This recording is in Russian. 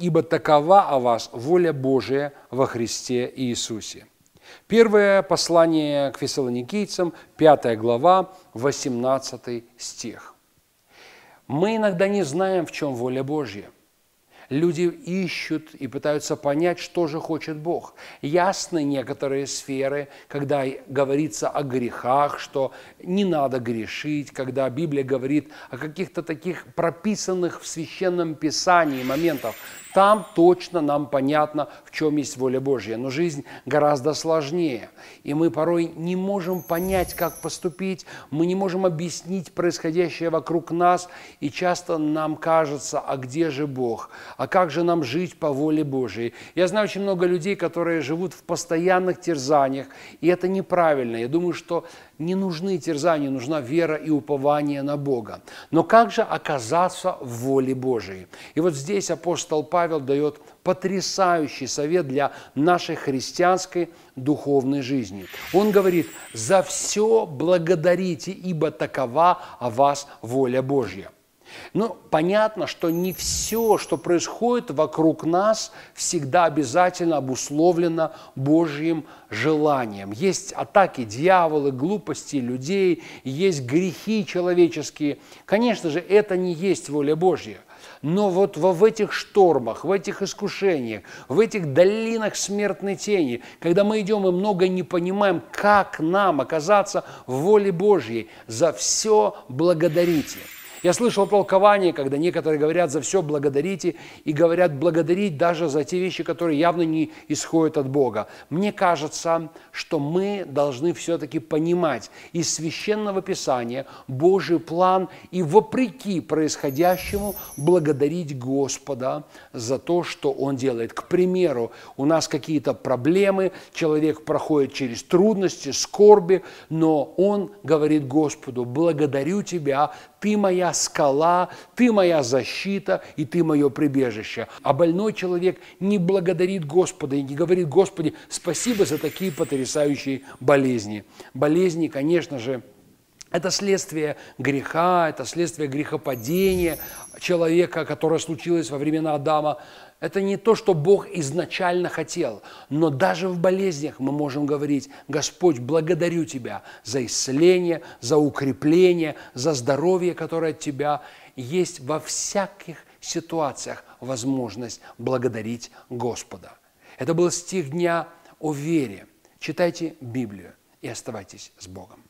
ибо такова о вас воля Божия во Христе Иисусе. Первое послание к фессалоникийцам, 5 глава, 18 стих. Мы иногда не знаем, в чем воля Божья – Люди ищут и пытаются понять, что же хочет Бог. Ясны некоторые сферы, когда говорится о грехах, что не надо грешить, когда Библия говорит о каких-то таких прописанных в Священном Писании моментах, там точно нам понятно, в чем есть воля Божья. Но жизнь гораздо сложнее. И мы порой не можем понять, как поступить, мы не можем объяснить происходящее вокруг нас. И часто нам кажется, а где же Бог? А как же нам жить по воле Божьей? Я знаю очень много людей, которые живут в постоянных терзаниях. И это неправильно. Я думаю, что не нужны терзания, нужна вера и упование на Бога. Но как же оказаться в воле Божией? И вот здесь апостол Павел дает потрясающий совет для нашей христианской духовной жизни. Он говорит, за все благодарите, ибо такова о вас воля Божья. Ну, понятно, что не все, что происходит вокруг нас, всегда обязательно обусловлено Божьим желанием. Есть атаки дьявола, глупости людей, есть грехи человеческие. Конечно же, это не есть воля Божья. Но вот в этих штормах, в этих искушениях, в этих долинах смертной тени, когда мы идем и много не понимаем, как нам оказаться в воле Божьей, за все благодарите – я слышал толкование, когда некоторые говорят за все благодарите и говорят благодарить даже за те вещи, которые явно не исходят от Бога. Мне кажется, что мы должны все-таки понимать из священного писания Божий план и вопреки происходящему благодарить Господа за то, что Он делает. К примеру, у нас какие-то проблемы, человек проходит через трудности, скорби, но он говорит Господу, благодарю Тебя, Ты скала, ты моя защита и ты мое прибежище. А больной человек не благодарит Господа и не говорит, Господи, спасибо за такие потрясающие болезни. Болезни, конечно же, это следствие греха, это следствие грехопадения человека, которое случилось во времена Адама. Это не то, что Бог изначально хотел, но даже в болезнях мы можем говорить, Господь, благодарю Тебя за исцеление, за укрепление, за здоровье, которое от Тебя есть во всяких ситуациях возможность благодарить Господа. Это был стих дня о вере. Читайте Библию и оставайтесь с Богом.